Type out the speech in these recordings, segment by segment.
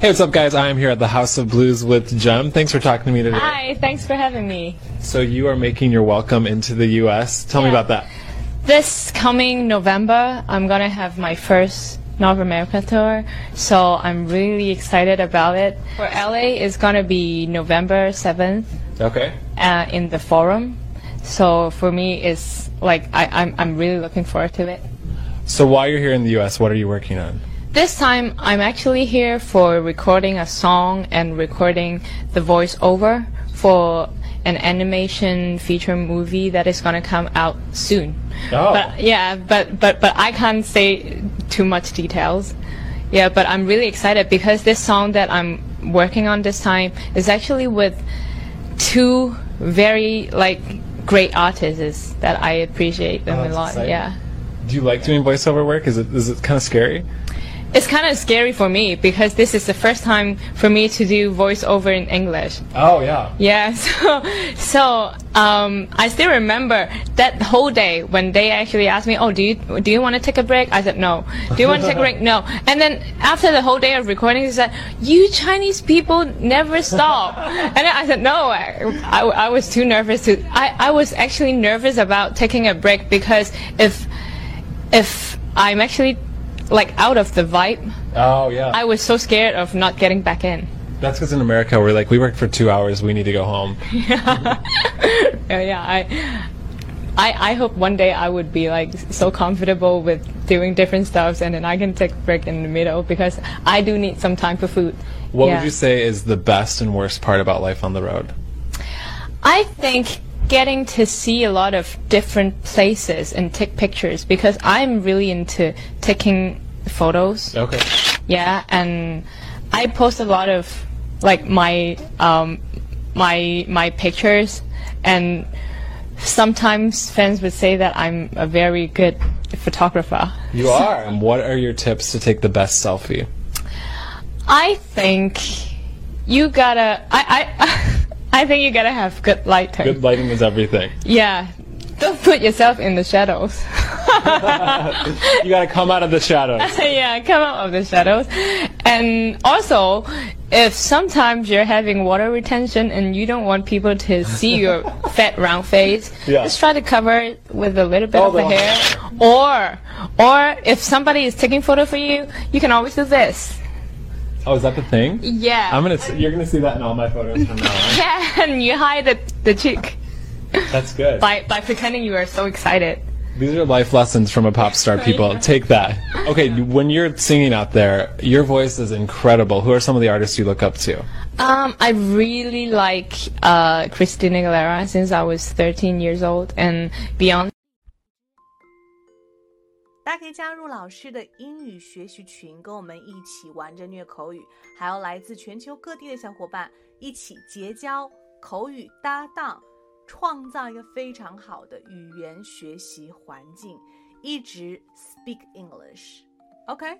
Hey, what's up, guys? I am here at the House of Blues with Jem. Thanks for talking to me today. Hi, thanks for having me. So you are making your welcome into the U.S. Tell me about that. This coming November, I'm gonna have my first North America tour, so I'm really excited about it. For LA, it's gonna be November 7th Okay. uh, in the Forum. So for me, it's like I, I'm, I'm really looking forward to it. So while you're here in the U.S., what are you working on? This time, I'm actually here for recording a song and recording the voiceover for an animation feature movie that is going to come out soon. Oh. But yeah, but but but I can't say too much details. Yeah, but I'm really excited because this song that I'm working on this time is actually with two very like great artists is that I appreciate them Oh, a lot. exciting. Yeah. Do you like doing voiceover work? Is it is it kind of scary? It's kind of scary for me because this is the first time for me to do voiceover in English. Oh yeah. Yeah, so so um, I still remember that whole day when they actually asked me, "Oh, do you do you want to take a break?" I said, "No." Do you want to take a break? No. And then after the whole day of recording, they said, "You Chinese people never stop." and I said, "No." I, I, I was too nervous to. I, I was actually nervous about taking a break because if if I'm actually like out of the vibe, Oh yeah. I was so scared of not getting back in. That's because in America we're like we work for two hours. We need to go home. yeah, yeah. I, I, I hope one day I would be like so comfortable with doing different stuffs, and then I can take a break in the middle because I do need some time for food. What Yeah. would you say is the best and worst part about life on the road? I think getting to see a lot of different places and take pictures because I'm really into taking photos. Okay. Yeah, and I post a lot of like my um, my my pictures, and sometimes fans would say that I'm a very good photographer. You are. And what are your tips to take the best selfie? I think you gotta. I I I think you gotta have good lighting. Good lighting is everything. Yeah, don't put yourself in the shadows. You got to come out of the shadows. yeah, come out of the shadows. And also, if sometimes you're having water retention and you don't want people to see your fat round face, Yeah. just try to cover it with a little bit Oh, of the the- hair. Or, or if somebody is taking photo for you, you can always do this. Oh, is that the thing? Yeah. I'm gonna. You're gonna see that in all my photos from now on. yeah, and you hide the, the cheek That's good. by, by pretending you are so excited. These are life lessons from a pop star. People, take that. Okay, when you're singing out there, your voice is incredible. Who are some of the artists you look up to? Um, I really like uh, Christina Aguilera since I was 13 years old, and Beyonce. 大家可以加入老师的英语学习群，跟我们一起玩着虐口语，还有来自全球各地的小伙伴一起结交口语搭档，创造一个非常好的语言学习环境，一直 speak English。OK，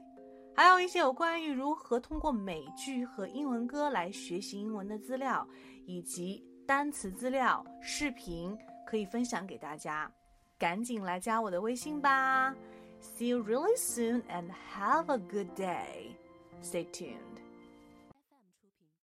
还有一些有关于如何通过美剧和英文歌来学习英文的资料，以及单词资料、视频，可以分享给大家。赶紧来加我的微信吧！See you really soon and have a good day. Stay tuned.